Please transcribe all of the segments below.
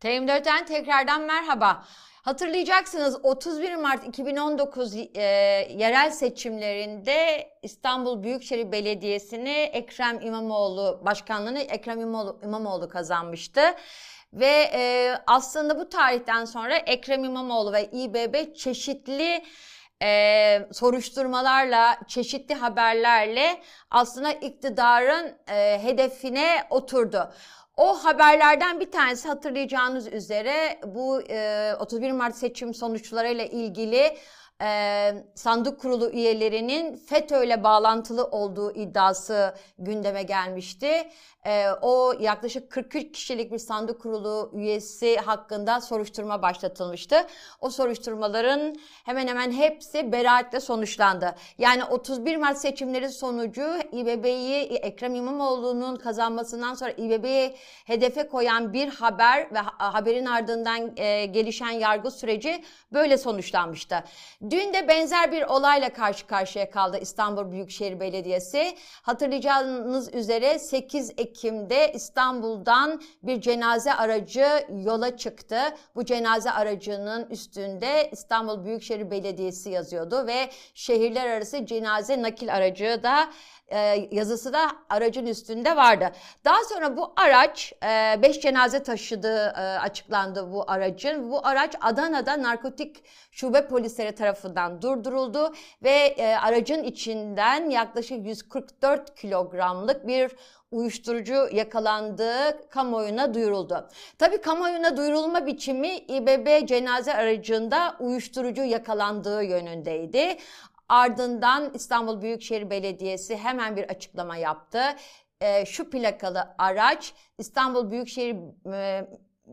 TM4'ten tekrardan merhaba. Hatırlayacaksınız 31 Mart 2019 e, yerel seçimlerinde İstanbul Büyükşehir Belediyesi'ni Ekrem İmamoğlu başkanlığını Ekrem İmamoğlu, İmamoğlu kazanmıştı. Ve e, aslında bu tarihten sonra Ekrem İmamoğlu ve İBB çeşitli e, soruşturmalarla, çeşitli haberlerle aslında iktidarın e, hedefine oturdu. O haberlerden bir tanesi hatırlayacağınız üzere bu e, 31 Mart seçim sonuçlarıyla ilgili e, sandık kurulu üyelerinin FETÖ ile bağlantılı olduğu iddiası gündeme gelmişti. E, o yaklaşık 43 kişilik bir sandık kurulu üyesi hakkında soruşturma başlatılmıştı. O soruşturmaların hemen hemen hepsi beraatle sonuçlandı. Yani 31 Mart seçimleri sonucu İBB'yi Ekrem İmamoğlu'nun kazanmasından sonra İBB'yi hedefe koyan bir haber ve haberin ardından e, gelişen yargı süreci böyle sonuçlanmıştı. Dün de benzer bir olayla karşı karşıya kaldı İstanbul Büyükşehir Belediyesi. Hatırlayacağınız üzere 8 Ekim'de İstanbul'dan bir cenaze aracı yola çıktı. Bu cenaze aracının üstünde İstanbul Büyükşehir Belediyesi yazıyordu ve şehirler arası cenaze nakil aracı da e, yazısı da aracın üstünde vardı. Daha sonra bu araç 5 e, cenaze taşıdığı e, açıklandı bu aracın. Bu araç Adana'da narkotik şube polisleri tarafından durduruldu ve e, aracın içinden yaklaşık 144 kilogramlık bir uyuşturucu yakalandığı kamuoyuna duyuruldu. Tabi kamuoyuna duyurulma biçimi İBB cenaze aracında uyuşturucu yakalandığı yönündeydi. Ardından İstanbul Büyükşehir Belediyesi hemen bir açıklama yaptı. E, şu plakalı araç İstanbul Büyükşehir e,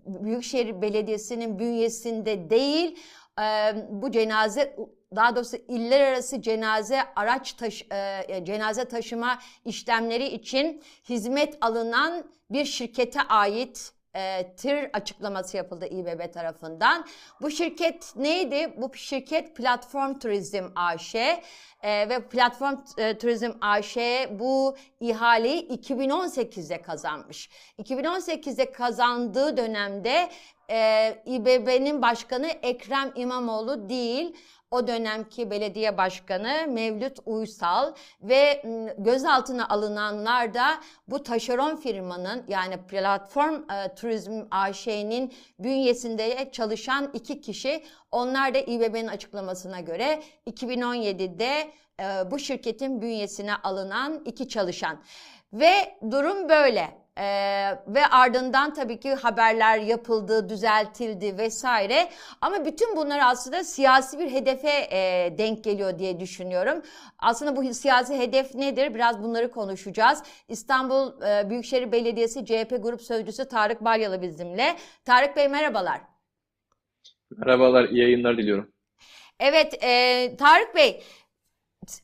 Büyükşehir Belediyesi'nin bünyesinde değil. E, bu cenaze daha doğrusu iller arası cenaze araç taş, e, cenaze taşıma işlemleri için hizmet alınan bir şirkete ait e, tir açıklaması yapıldı İBB tarafından. Bu şirket neydi? Bu şirket Platform Turizm AŞ e, ve Platform e, Turizm AŞ bu ihaleyi 2018'de kazanmış. 2018'de kazandığı dönemde e, İBB'nin başkanı Ekrem İmamoğlu değil o dönemki belediye başkanı Mevlüt Uysal ve gözaltına alınanlar da bu taşeron firmanın yani Platform e, Turizm AŞ'nin bünyesinde çalışan iki kişi. Onlar da İBB'nin açıklamasına göre 2017'de e, bu şirketin bünyesine alınan iki çalışan. Ve durum böyle. Ee, ve ardından tabii ki haberler yapıldı, düzeltildi vesaire. Ama bütün bunlar aslında siyasi bir hedefe e, denk geliyor diye düşünüyorum. Aslında bu siyasi hedef nedir? Biraz bunları konuşacağız. İstanbul e, Büyükşehir Belediyesi CHP Grup Sözcüsü Tarık Balyalı bizimle. Tarık Bey merhabalar. Merhabalar, iyi yayınlar diliyorum. Evet, e, Tarık Bey,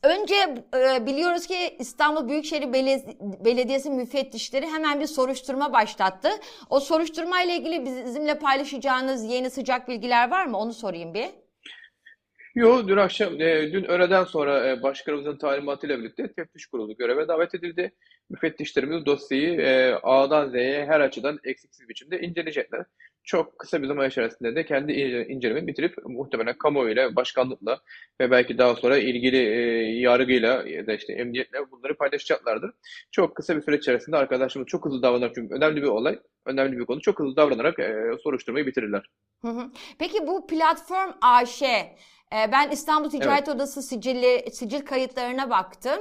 Önce e, biliyoruz ki İstanbul Büyükşehir Belediyesi müfettişleri hemen bir soruşturma başlattı. O soruşturma ile ilgili bizimle paylaşacağınız yeni sıcak bilgiler var mı? Onu sorayım bir. Yok, dün akşam, e, dün öğleden sonra e, başkanımızın talimatıyla birlikte teftiş kurulu göreve davet edildi. Müfettişlerimiz dosyayı e, A'dan Z'ye her açıdan eksiksiz biçimde inceleyecekler çok kısa bir zaman içerisinde de kendi incelememi bitirip muhtemelen kamuoyuyla, başkanlıkla ve belki daha sonra ilgili e, yargıyla ya da işte emniyetle bunları paylaşacaklardır. Çok kısa bir süreç içerisinde arkadaşımız çok hızlı davranarak çünkü önemli bir olay, önemli bir konu çok hızlı davranarak e, soruşturmayı bitirirler. Peki bu platform AŞ, ben İstanbul Ticaret evet. Odası sicili, sicil kayıtlarına baktım.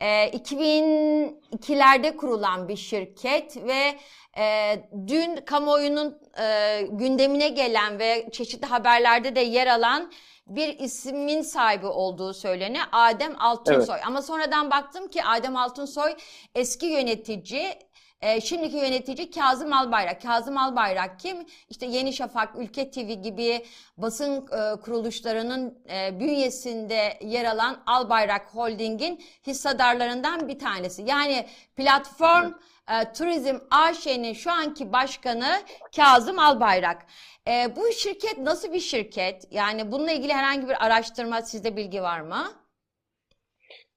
E, 2002'lerde kurulan bir şirket ve e, dün kamuoyunun e, gündemine gelen ve çeşitli haberlerde de yer alan bir ismin sahibi olduğu söyleniyor. Adem Altınsoy. Evet. Ama sonradan baktım ki Adem Altınsoy eski yönetici e, şimdiki yönetici Kazım Albayrak. Kazım Albayrak kim? İşte Yeni Şafak, Ülke TV gibi basın e, kuruluşlarının e, bünyesinde yer alan Albayrak Holding'in hissedarlarından bir tanesi. Yani platform e, Turizm AŞ'nin şu anki başkanı Kazım Albayrak. E, bu şirket nasıl bir şirket? Yani bununla ilgili herhangi bir araştırma sizde bilgi var mı?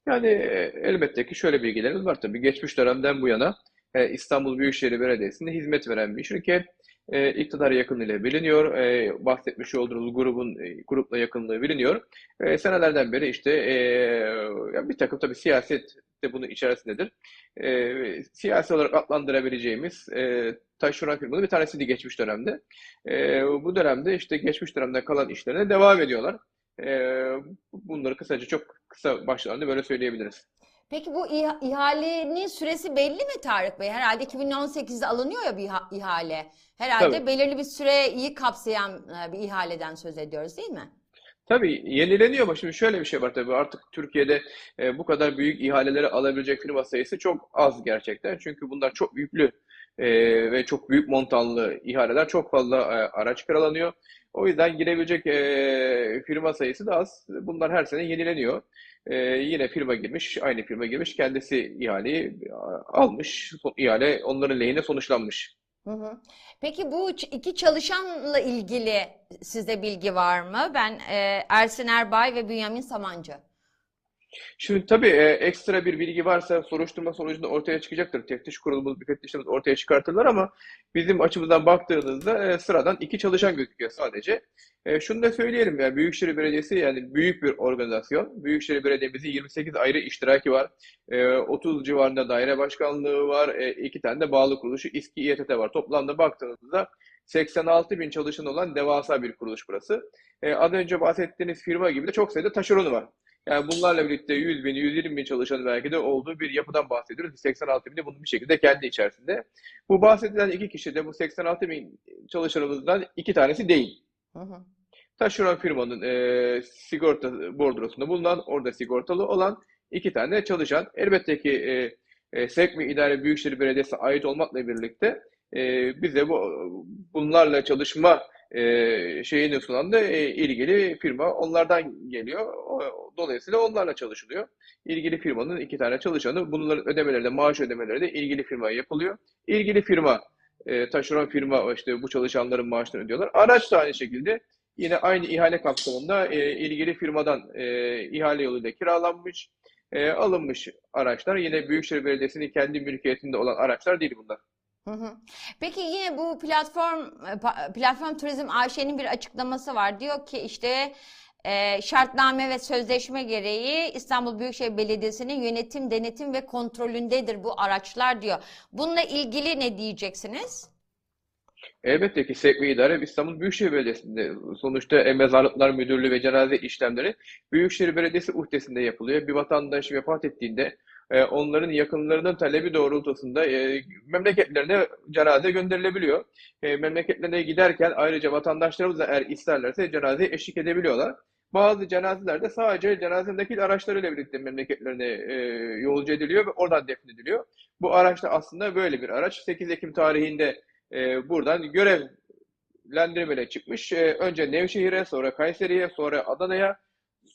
Yani e, elbette ki şöyle bilgilerimiz var tabii. Geçmiş dönemden bu yana e, İstanbul Büyükşehir Belediyesi'nde hizmet veren bir şirket. e, iktidara yakınlığıyla biliniyor. E, bahsetmiş olduğunuz grubun e, grupla yakınlığı biliniyor. E, senelerden beri işte e, ya bir takım tabii siyaset de bunun içerisindedir. E, siyasi olarak adlandırabileceğimiz e, taşeron firmaları bir tanesiydi geçmiş dönemde. E, bu dönemde işte geçmiş dönemde kalan işlerine devam ediyorlar. E, bunları kısaca çok kısa başlarında böyle söyleyebiliriz. Peki bu iha- ihalenin süresi belli mi Tarık Bey? Herhalde 2018'de alınıyor ya bir iha- ihale. Herhalde Tabii. belirli bir süreyi kapsayan e, bir ihaleden söz ediyoruz değil mi? Tabii yenileniyor ama şimdi şöyle bir şey var tabii artık Türkiye'de e, bu kadar büyük ihaleleri alabilecek firma sayısı çok az gerçekten. Çünkü bunlar çok yüklü e, ve çok büyük montanlı ihaleler çok fazla e, araç kiralanıyor. O yüzden girebilecek e, firma sayısı da az. Bunlar her sene yenileniyor. E, yine firma girmiş, aynı firma girmiş, kendisi ihaleyi almış. İhale onların lehine sonuçlanmış. Peki bu iki çalışanla ilgili sizde bilgi var mı? Ben e, Ersin Erbay ve Bünyamin Samancı. Şimdi tabii e, ekstra bir bilgi varsa soruşturma sonucunda ortaya çıkacaktır. Teftiş kurulumuz, müfettişlerimiz ortaya çıkartırlar ama bizim açımızdan baktığınızda e, sıradan iki çalışan gözüküyor sadece. E, şunu da söyleyelim ya Büyükşehir Belediyesi yani büyük bir organizasyon. Büyükşehir Belediye'mizin 28 ayrı iştiraki var. E, 30 civarında daire başkanlığı var. E, iki tane de bağlı kuruluşu İSKİ İETT var. Toplamda baktığınızda 86 bin çalışan olan devasa bir kuruluş burası. E, az önce bahsettiğiniz firma gibi de çok sayıda taşeronu var. Yani bunlarla birlikte 100 bin, 120 bin çalışan belki de olduğu bir yapıdan bahsediyoruz. 86 bin de bunun bir şekilde kendi içerisinde. Bu bahsedilen iki kişi de bu 86 bin çalışanımızdan iki tanesi değil. Hı. Taşeron firmanın e, sigorta bordrosunda bulunan, orada sigortalı olan iki tane çalışan. Elbette ki e, e, SEKMİ İdare Büyükşehir Belediyesi ait olmakla birlikte e, bize bu bunlarla çalışma e, şeyini sunan da e, ilgili firma onlardan geliyor. Dolayısıyla onlarla çalışılıyor. İlgili firmanın iki tane çalışanı, bunların ödemeleri de maaş ödemeleri de ilgili firmaya yapılıyor. İlgili firma, e, taşeron firma işte bu çalışanların maaşlarını ödüyorlar. Araç da aynı şekilde yine aynı ihale kapsamında e, ilgili firmadan e, ihale yoluyla kiralanmış, e, alınmış araçlar. Yine Büyükşehir Belediyesi'nin kendi mülkiyetinde olan araçlar değil bunlar. Peki yine bu platform e, platform turizm AŞ'nin bir açıklaması var. Diyor ki işte e, şartname ve sözleşme gereği İstanbul Büyükşehir Belediyesi'nin yönetim, denetim ve kontrolündedir bu araçlar diyor. Bununla ilgili ne diyeceksiniz? Elbette ki sevk ve İstanbul Büyükşehir Belediyesi'nde sonuçta Mezarlıklar Müdürlüğü ve cenaze işlemleri Büyükşehir Belediyesi uhdesinde yapılıyor. Bir vatandaş vefat ettiğinde e, onların yakınlarının talebi doğrultusunda e, memleketlerine cenaze gönderilebiliyor. E, memleketlerine giderken ayrıca vatandaşlarımız da eğer isterlerse cenazeye eşlik edebiliyorlar. Bazı cenazelerde sadece cenaze nakil araçlarıyla birlikte memleketlerine e, yolcu ediliyor ve oradan defnediliyor. Bu araç da aslında böyle bir araç. 8 Ekim tarihinde e, buradan görevlendirmeyle çıkmış. E, önce Nevşehir'e, sonra Kayseri'ye, sonra Adana'ya,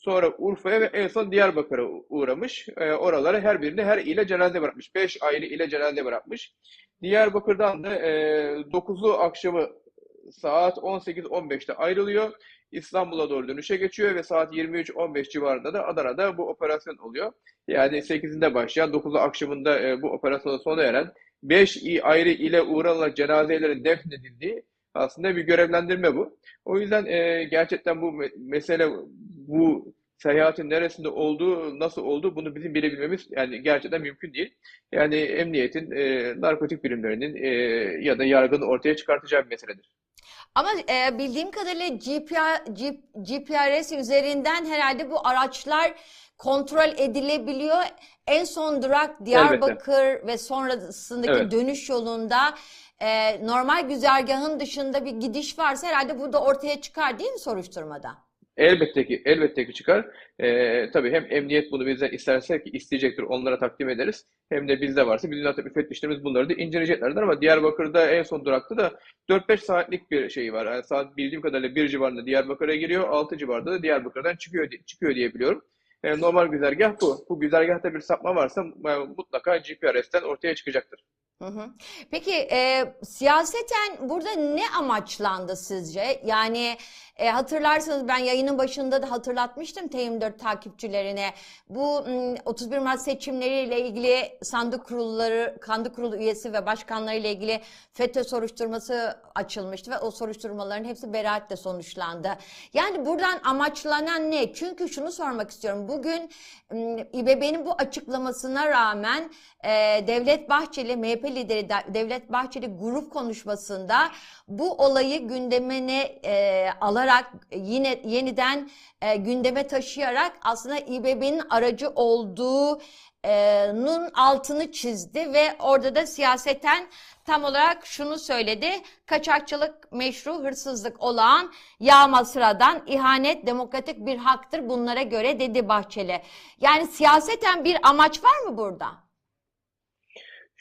sonra Urfa'ya ve en son Diyarbakır'a uğramış. E, oralara her birine her ile cenaze bırakmış. 5 ayrı ile cenaze bırakmış. Diyarbakır'dan da e, 9'u akşamı saat 18-15'te ayrılıyor. İstanbul'a doğru dönüşe geçiyor ve saat 23-15 civarında da Adana'da bu operasyon oluyor. Yani 8'inde başlayan 9'u akşamında e, bu operasyona sona eren 5 ayrı ile uğranarak cenazelerin defnedildiği aslında bir görevlendirme bu. O yüzden e, gerçekten bu me- mesele bu seyahatin neresinde olduğu, nasıl olduğu bunu bizim bilebilmemiz yani gerçekten mümkün değil. Yani emniyetin, e, narkotik birimlerinin e, ya da yargının ortaya çıkartacağı bir meseledir. Ama e, bildiğim kadarıyla GPR, G- GPRS üzerinden herhalde bu araçlar kontrol edilebiliyor. En son durak Diyarbakır ve sonrasındaki Evet. dönüş yolunda e, normal güzergahın dışında bir gidiş varsa herhalde burada ortaya çıkar değil mi soruşturmada? Elbette ki, elbette ki çıkar. Ee, tabii hem emniyet bunu bizden isterse ki isteyecektir, onlara takdim ederiz. Hem de bizde varsa bizim zaten müfettişlerimiz bunları da inceleyeceklerdir ama Diyarbakır'da en son durakta da 4-5 saatlik bir şey var. Yani saat bildiğim kadarıyla 1 civarında Diyarbakır'a giriyor, 6 civarında da Diyarbakır'dan çıkıyor çıkıyor diye biliyorum. Ee, normal güzergah bu. Bu güzergahta bir sapma varsa e, mutlaka GPRS'ten ortaya çıkacaktır. Peki e, siyaseten burada ne amaçlandı sizce? Yani E, hatırlarsanız ben yayının başında da hatırlatmıştım T24 takipçilerine. Bu m, 31 Mart seçimleriyle ilgili sandık kurulları, sandık kurulu üyesi ve başkanları ile ilgili FETÖ soruşturması açılmıştı ve o soruşturmaların hepsi beraatle sonuçlandı. Yani buradan amaçlanan ne? Çünkü şunu sormak istiyorum. Bugün İBB'nin bu açıklamasına rağmen e, Devlet Bahçeli, MHP lideri De- Devlet Bahçeli grup konuşmasında bu olayı gündemine e, alarak yine yeniden e, gündeme taşıyarak aslında İBB'nin aracı olduğu e, altını çizdi ve orada da siyaseten tam olarak şunu söyledi. Kaçakçılık meşru, hırsızlık olağan, yağma sıradan, ihanet demokratik bir haktır bunlara göre dedi Bahçeli. Yani siyaseten bir amaç var mı burada?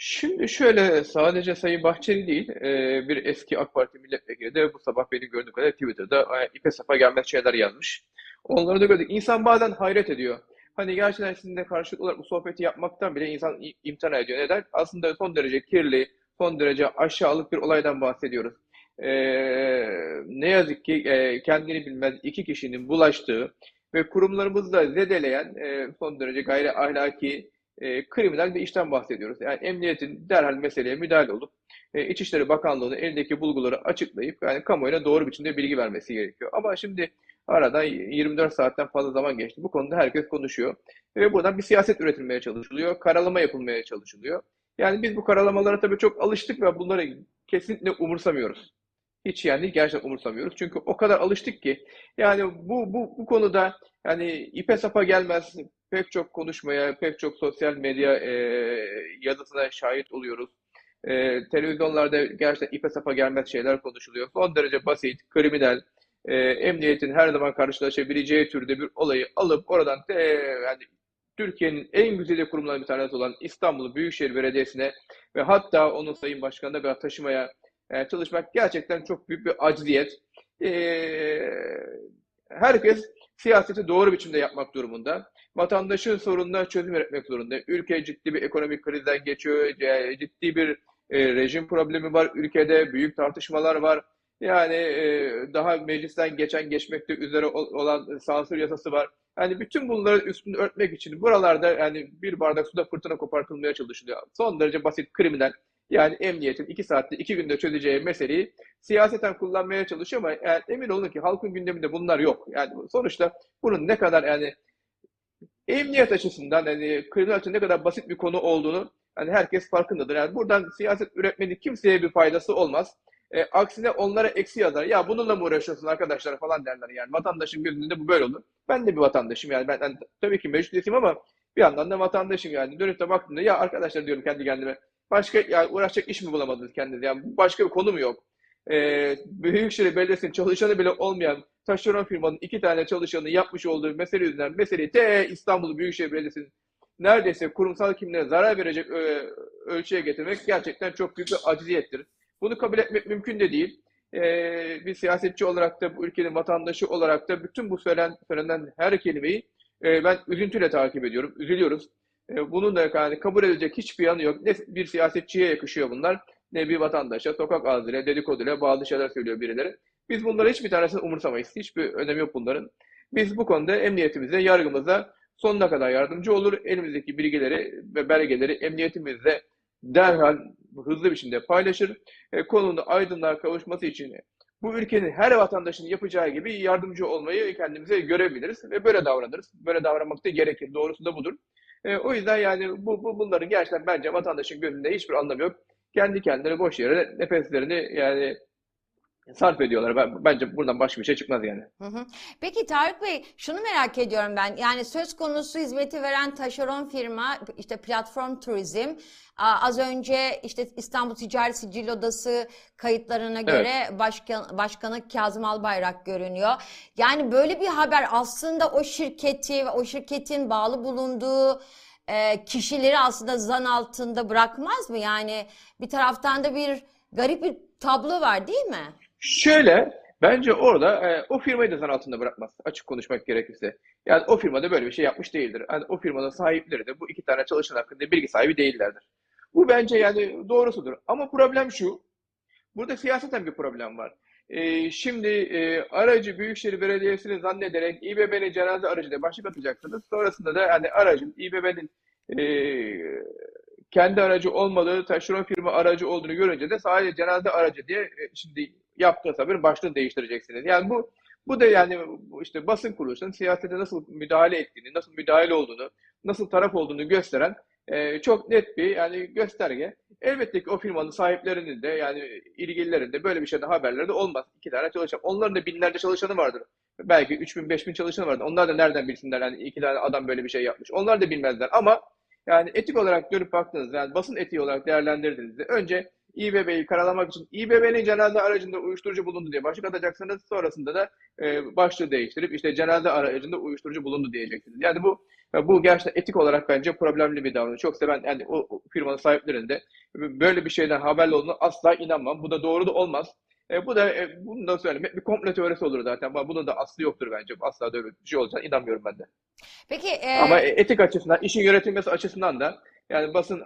Şimdi şöyle sadece Sayın Bahçeli değil, e, bir eski AK Parti milletvekili de bu sabah beni gördüğüm kadar Twitter'da e, ipe sapa gelmez şeyler yazmış. Onları da gördük. İnsan bazen hayret ediyor. Hani gerçekten sizinle karşılıklı olarak bu sohbeti yapmaktan bile insan imtina ediyor. Neden? Aslında son derece kirli, son derece aşağılık bir olaydan bahsediyoruz. E, ne yazık ki e, kendini bilmez iki kişinin bulaştığı ve kurumlarımızda zedeleyen e, son derece gayri ahlaki e, kriminal bir işten bahsediyoruz. Yani emniyetin derhal meseleye müdahale olup e, İçişleri Bakanlığı'nın elindeki bulguları açıklayıp yani kamuoyuna doğru biçimde bilgi vermesi gerekiyor. Ama şimdi aradan 24 saatten fazla zaman geçti. Bu konuda herkes konuşuyor. Ve buradan bir siyaset üretilmeye çalışılıyor. Karalama yapılmaya çalışılıyor. Yani biz bu karalamalara tabii çok alıştık ve bunları kesinlikle umursamıyoruz. Hiç yani gerçekten umursamıyoruz. Çünkü o kadar alıştık ki yani bu bu bu konuda yani ipe sapa gelmez pek çok konuşmaya, pek çok sosyal medya e, yazısına şahit oluyoruz. E, televizyonlarda gerçekten ipe sapa gelmez şeyler konuşuluyor. Son derece basit, kriminal, e, emniyetin her zaman karşılaşabileceği türde bir olayı alıp oradan te, yani Türkiye'nin en güzide kurumlarından bir tanesi olan İstanbul Büyükşehir Belediyesi'ne ve hatta onun Sayın Başkanı'na kadar taşımaya e, çalışmak gerçekten çok büyük bir acziyet. E, herkes siyaseti doğru biçimde yapmak durumunda. Vatandaşın sorununa çözüm üretmek zorunda. Ülke ciddi bir ekonomik krizden geçiyor. Ciddi bir e, rejim problemi var ülkede. Büyük tartışmalar var. Yani e, daha meclisten geçen geçmekte üzere ol- olan sansür yasası var. Yani bütün bunları üstünü örtmek için buralarda yani bir bardak suda fırtına kopartılmaya çalışılıyor. Son derece basit kriminal. Yani emniyetin iki saatte iki günde çözeceği meseleyi siyaseten kullanmaya çalışıyor ama yani emin olun ki halkın gündeminde bunlar yok. Yani sonuçta bunun ne kadar yani emniyet açısından yani kriminal açıdan ne kadar basit bir konu olduğunu hani herkes farkındadır. Yani buradan siyaset üretmenin kimseye bir faydası olmaz. E, aksine onlara eksi yazar. Ya bununla mı uğraşıyorsun arkadaşlar falan derler yani. Vatandaşın gözünde bu böyle olur. Ben de bir vatandaşım yani. Ben, ben tabii ki meclis üyesiyim ama bir yandan da vatandaşım yani. Dönüp de baktığımda ya arkadaşlar diyorum kendi kendime. Başka yani uğraşacak iş mi bulamadınız kendinize? Yani başka bir konu mu yok? E, Büyükşehir Belediyesi'nin çalışanı bile olmayan taşeron firmanın iki tane çalışanı yapmış olduğu mesele yüzünden meseleyi te İstanbul Büyükşehir Belediyesi'nin neredeyse kurumsal kimliğe zarar verecek ölçüye getirmek gerçekten çok büyük bir aciziyettir. Bunu kabul etmek mümkün de değil. Ee, bir siyasetçi olarak da bu ülkenin vatandaşı olarak da bütün bu söylenen, söylenen her kelimeyi e, ben üzüntüyle takip ediyorum. Üzülüyoruz. E, bunun da yani kabul edilecek hiçbir yanı yok. Ne bir siyasetçiye yakışıyor bunlar ne bir vatandaşa sokak ağzıyla dedikoduyla bazı şeyler söylüyor birileri. Biz bunları hiçbir tanesini umursamayız. Hiçbir önemi yok bunların. Biz bu konuda emniyetimize, yargımıza sonuna kadar yardımcı olur. Elimizdeki bilgileri ve belgeleri emniyetimizle derhal hızlı bir şekilde paylaşır. E, konunun aydınlığa kavuşması için bu ülkenin her vatandaşının yapacağı gibi yardımcı olmayı kendimize görebiliriz ve böyle davranırız. Böyle davranmak da gerekir. Doğrusu da budur. E, o yüzden yani bu, bu bunların gerçekten bence vatandaşın gözünde hiçbir anlamı yok. Kendi kendileri boş yere nefeslerini yani sarf ediyorlar. Ben, bence buradan başka bir şey çıkmaz yani. Hı hı. Peki Tarık Bey, şunu merak ediyorum ben. Yani söz konusu hizmeti veren taşeron firma, işte Platform Turizm, az önce işte İstanbul Ticaret Sicil Odası kayıtlarına göre başkan, başkanı Kazım Albayrak görünüyor. Yani böyle bir haber aslında o şirketi ve o şirketin bağlı bulunduğu e, kişileri aslında zan altında bırakmaz mı? Yani bir taraftan da bir garip bir tablo var değil mi? Şöyle, bence orada e, o firmayı da zan altında bırakmaz. Açık konuşmak gerekirse. Yani o firmada böyle bir şey yapmış değildir. Yani o firmanın sahipleri de bu iki tane çalışan hakkında bilgi sahibi değillerdir. Bu bence yani doğrusudur. Ama problem şu. Burada siyaseten bir problem var. e, şimdi e, aracı Büyükşehir Belediyesi'ni zannederek İBB'nin cenaze aracıyla başlık atacaksınız. Sonrasında da hani aracın İBB'nin e, kendi aracı olmadığı taşeron firma aracı olduğunu görünce de sadece cenaze aracı diye e, şimdi yaptığınız haberin başlığını değiştireceksiniz. Yani bu bu da yani işte basın kuruluşlarının siyasete nasıl müdahale ettiğini, nasıl müdahale olduğunu, nasıl taraf olduğunu gösteren e, çok net bir yani gösterge. Elbette ki o firmanın sahiplerinin de yani ilgililerin de böyle bir şeyden haberleri de olmaz. İki tane çalışan. Onların da binlerce çalışanı vardır. Belki 3000 5000 çalışanı vardır. Onlar da nereden bilsinler yani iki tane adam böyle bir şey yapmış. Onlar da bilmezler ama yani etik olarak görüp baktığınızda yani basın etiği olarak değerlendirdiğinizde önce İBB'yi karalamak için İBB'nin cenaze aracında uyuşturucu bulundu diye başlık atacaksınız. Sonrasında da e, başlığı değiştirip işte cenaze aracında uyuşturucu bulundu diyeceksiniz. Yani bu bu gerçekten etik olarak bence problemli bir davranış. Yoksa ben yani o, o firmanın sahiplerinin de böyle bir şeyden haberli olduğunu asla inanmam. Bu da doğru da olmaz. E, bu da e, bunu da söylemek bir komplo teorisi olur zaten. Bunun da aslı yoktur bence. Asla böyle bir şey olacağına inanmıyorum ben de. Peki e, Ama etik açısından, işin yönetilmesi açısından da yani basın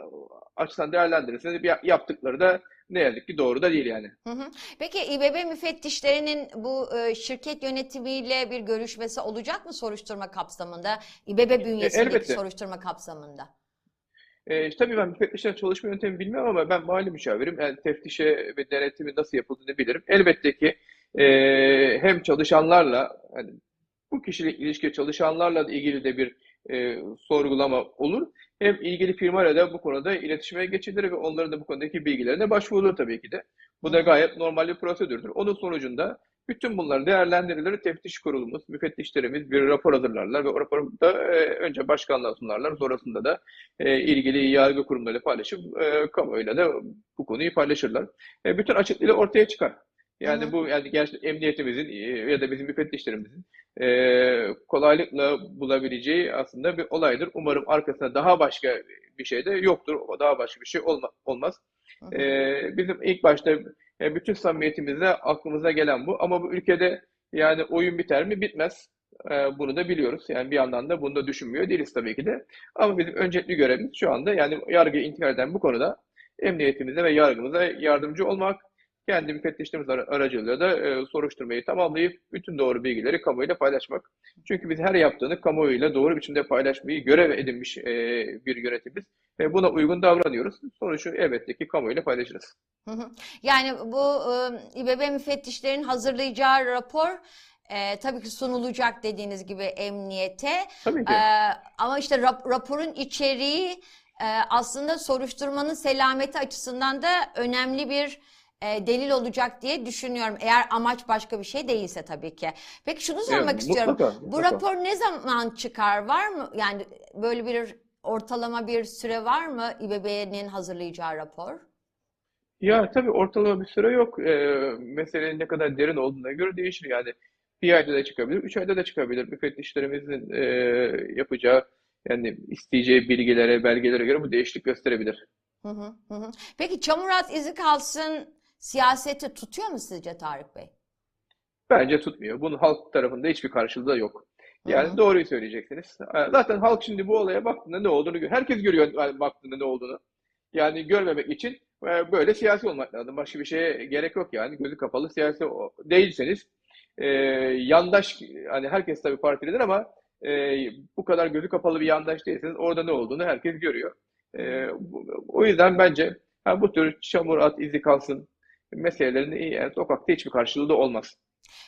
açısından değerlendirirseniz yaptıkları da ne yazık ki doğru da değil yani. Hı hı. Peki İBB müfettişlerinin bu e, şirket yönetimiyle bir görüşmesi olacak mı soruşturma kapsamında? İBB bünyesindeki elbette. soruşturma kapsamında. E, tabii ben müfettişler çalışma yöntemi bilmiyorum ama ben mali müşavirim. Yani teftişe ve denetimi nasıl yapıldığını bilirim. Elbette ki e, hem çalışanlarla hani bu kişilik ilişki çalışanlarla ilgili de bir e, sorgulama olur. Hem ilgili firmayla da bu konuda iletişime geçilir ve onların da bu konudaki bilgilerine başvurulur tabii ki de. Bu da gayet normal bir prosedürdür. Onun sonucunda bütün bunlar değerlendirilir. Teftiş kurulumuz, müfettişlerimiz bir rapor hazırlarlar ve o raporu da e, önce başkanlığa sunarlar. Sonrasında da e, ilgili yargı kurumlarıyla paylaşıp e, kamuoyuyla da bu konuyu paylaşırlar. E, bütün açıklığıyla ortaya çıkar. Yani Hı bu yani gerçekten emniyetimizin e, ya da bizim müfettişlerimizin e, kolaylıkla bulabileceği aslında bir olaydır. Umarım arkasında daha başka bir şey de yoktur. Daha başka bir şey olma, olmaz. E, bizim ilk başta e, bütün samimiyetimizle aklımıza gelen bu. Ama bu ülkede yani oyun biter mi? Bitmez. E, bunu da biliyoruz. Yani bir yandan da bunu da düşünmüyor değiliz tabii ki de. Ama bizim öncelikli görevimiz şu anda yani yargıya intikal eden bu konuda emniyetimize ve yargımıza yardımcı olmak. Kendi müfettişlerimiz ar- aracılığıyla da e, soruşturmayı tamamlayıp bütün doğru bilgileri kamuoyuyla paylaşmak. Çünkü biz her yaptığını kamuoyuyla doğru biçimde paylaşmayı görev edinmiş e, bir yönetimiz. Ve buna uygun davranıyoruz. Sonucu elbette ki kamuoyuyla paylaşırız. Yani bu e, İBB müfettişlerin hazırlayacağı rapor e, tabii ki sunulacak dediğiniz gibi emniyete. Tabii ki. E, ama işte rap- raporun içeriği e, aslında soruşturmanın selameti açısından da önemli bir e, delil olacak diye düşünüyorum. Eğer amaç başka bir şey değilse tabii ki. Peki şunu sormak Evet, istiyorum. mutlaka, Bu rapor ne zaman çıkar? Var mı? Yani böyle bir ortalama bir süre var mı İBB'nin hazırlayacağı rapor? Ya tabii ortalama bir süre yok. Ee, meselenin ne kadar derin olduğuna göre değişir. Yani bir ayda da çıkabilir, üç ayda da çıkabilir. Müfettişlerimizin e, yapacağı, yani isteyeceği bilgilere, belgelere göre bu değişiklik gösterebilir. Hı hı, hı. Peki çamurat izi kalsın siyaseti tutuyor mu sizce Tarık Bey? Bence tutmuyor. Bunun halk tarafında hiçbir karşılığı da yok. Yani hı. doğruyu söyleyeceksiniz. Ee, Zaten halk şimdi bu olaya baktığında ne olduğunu görüyor. Herkes görüyor yani baktığında ne olduğunu. Yani görmemek için e, böyle siyasi olmak lazım. Başka bir şeye gerek yok yani. Gözü kapalı siyasi değilseniz e, yandaş hani herkes tabii partilidir ama e, bu kadar gözü kapalı bir yandaş değilseniz orada ne olduğunu herkes görüyor. E, o yüzden bence ha, bu tür çamur at izi kalsın meselelerin yani sokakta hiçbir karşılığı da olmaz.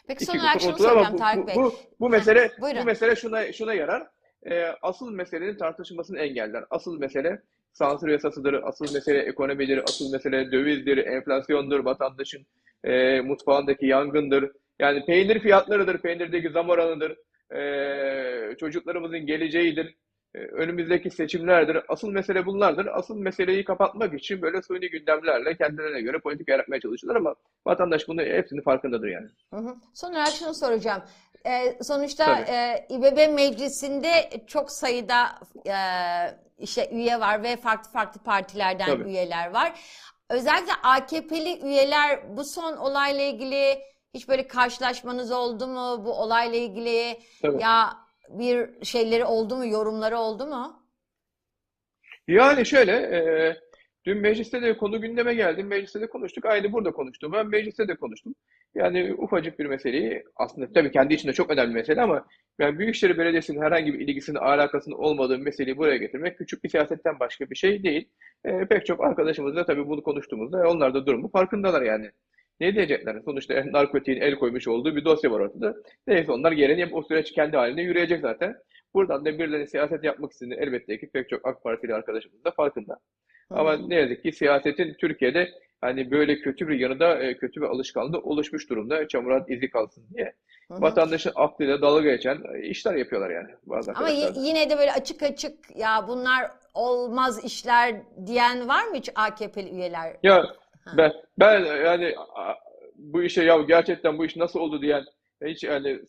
Peki son İki olarak gün şunu soracağım bu, Tarık bu, Bey. bu, bu Heh, mesele bu buyurun. mesele şuna şuna yarar. Ee, asıl meselenin tartışılmasını engeller. Asıl mesele sansür yasasıdır, asıl mesele ekonomidir, asıl mesele dövizdir, enflasyondur, vatandaşın e, mutfağındaki yangındır. Yani peynir fiyatlarıdır, peynirdeki zam oranıdır, e, çocuklarımızın geleceğidir, e, önümüzdeki seçimlerdir. Asıl mesele bunlardır. Asıl meseleyi kapatmak için böyle suni gündemlerle kendilerine göre politika yaratmaya çalışıyorlar ama vatandaş bunu hepsinin farkındadır yani. Hı hı. Son olarak şunu soracağım. Ee, sonuçta Tabii. e, İBB meclisinde çok sayıda e, işte üye var ve farklı farklı partilerden Tabii. üyeler var. Özellikle AKP'li üyeler bu son olayla ilgili hiç böyle karşılaşmanız oldu mu? Bu olayla ilgili Tabii. ya bir şeyleri oldu mu, yorumları oldu mu? Yani şöyle, e, Dün mecliste de konu gündeme geldi. Mecliste de konuştuk. Aynı burada konuştum. Ben mecliste de konuştum. Yani ufacık bir meseleyi aslında tabii kendi içinde çok önemli mesele ama yani Büyükşehir Belediyesi'nin herhangi bir ilgisinin, alakasının olmadığı meseleyi buraya getirmek küçük bir siyasetten başka bir şey değil. Ee, pek çok arkadaşımız da tabii bunu konuştuğumuzda onlar da durumu farkındalar yani. Ne diyecekler? Sonuçta narkotiğin el koymuş olduğu bir dosya var ortada. Neyse onlar gereğini yapıp o süreç kendi halinde yürüyecek zaten. Buradan da birileri siyaset yapmak istediğini elbette ki pek çok AK Partili arkadaşımız da farkında. Ama ne yazık ki siyasetin Türkiye'de hani böyle kötü bir yanı da e, kötü bir alışkanlığı oluşmuş durumda. Çamura izi kalsın diye. Hı hı. Vatandaşın aklıyla dalga geçen e, işler yapıyorlar yani bazı Ama yine de böyle açık açık ya bunlar olmaz işler diyen var mı hiç AKP'li üyeler? Ya Ha. ben ben yani bu işe ya gerçekten bu iş nasıl oldu diyen hiç yani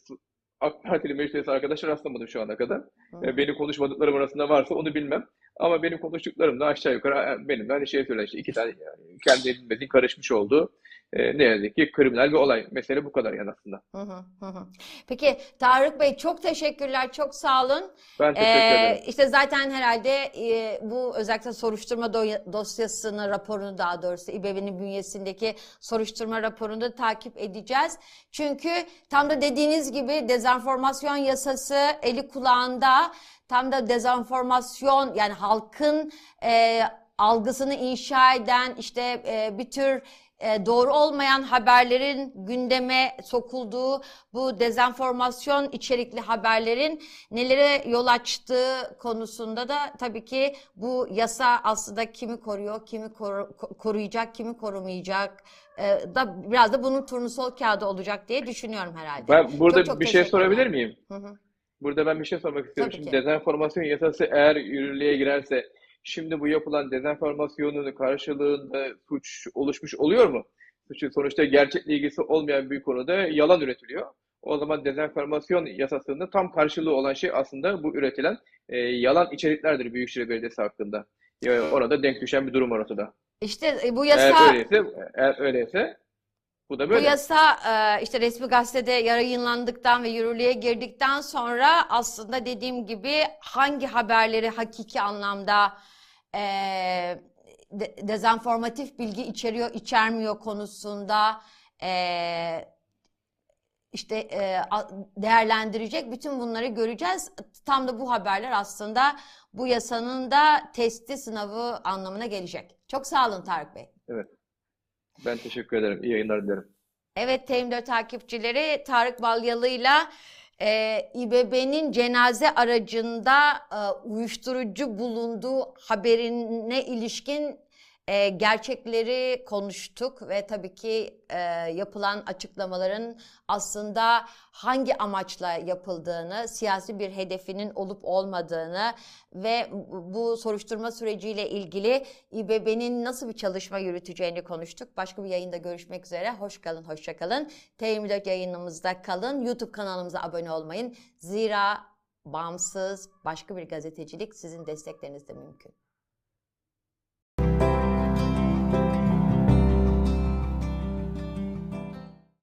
AK Partili meclis arkadaşlar rastlamadım şu ana kadar. Hı E, Benim konuşmadıklarım arasında varsa onu bilmem. Ama benim konuştuklarım da aşağı yukarı e, benim de hani şey söyler işte iki tane yani kendi bilmediğin karışmış olduğu ne yazık ki kriminal bir olay. Mesele bu kadar yani aslında. Hı hı, hı hı. Peki Tarık Bey çok teşekkürler, çok sağ olun. Ben teşekkür Ee, ederim. işte zaten herhalde e, bu özellikle soruşturma do- dosyasını, raporunu daha doğrusu İBB'nin bünyesindeki soruşturma raporunu da takip edeceğiz. Çünkü tam da dediğiniz gibi dezenformasyon yasası eli kulağında, tam da dezenformasyon yani halkın e, algısını inşa eden işte e, bir tür e, doğru olmayan haberlerin gündeme sokulduğu bu dezenformasyon içerikli haberlerin nelere yol açtığı konusunda da tabii ki bu yasa aslında kimi koruyor, kimi koru- ko- koruyacak, kimi korumayacak e, da biraz da bunun turnusol kağıdı olacak diye düşünüyorum herhalde. Ben burada Çok çok bir şey sorabilir miyim? Hı hı. Burada ben bir şey sormak istiyorum. Tabii Şimdi ki. dezenformasyon yasası eğer yürürlüğe girerse şimdi bu yapılan dezenformasyonun karşılığında suç oluşmuş oluyor mu? Suçun sonuçta gerçekle ilgisi olmayan bir konuda yalan üretiliyor. O zaman dezenformasyon yasasının tam karşılığı olan şey aslında bu üretilen e, yalan içeriklerdir Büyükşehir Belediyesi hakkında. Yani orada denk düşen bir durum ortada. İşte e, bu Eğer yasa öyleyse, eğer öyleyse bu da Bu böyle. yasa e, işte resmi gazetede yayınlandıktan ve yürürlüğe girdikten sonra aslında dediğim gibi hangi haberleri hakiki anlamda e, de- dezenformatif bilgi içeriyor, içermiyor konusunda e, işte e, değerlendirecek bütün bunları göreceğiz. Tam da bu haberler aslında bu yasanın da testi sınavı anlamına gelecek. Çok sağ olun Tarık Bey. Ben teşekkür ederim. İyi yayınlar dilerim. Evet TM4 takipçileri Tarık Balyalı'yla e, İBB'nin cenaze aracında e, uyuşturucu bulunduğu haberine ilişkin e, gerçekleri konuştuk ve tabii ki e, yapılan açıklamaların aslında hangi amaçla yapıldığını, siyasi bir hedefinin olup olmadığını ve bu soruşturma süreciyle ilgili İBB'nin nasıl bir çalışma yürüteceğini konuştuk. Başka bir yayında görüşmek üzere. Hoş kalın, hoşça kalın. T24 yayınımızda kalın. YouTube kanalımıza abone olmayın. Zira bağımsız başka bir gazetecilik sizin desteklerinizle mümkün.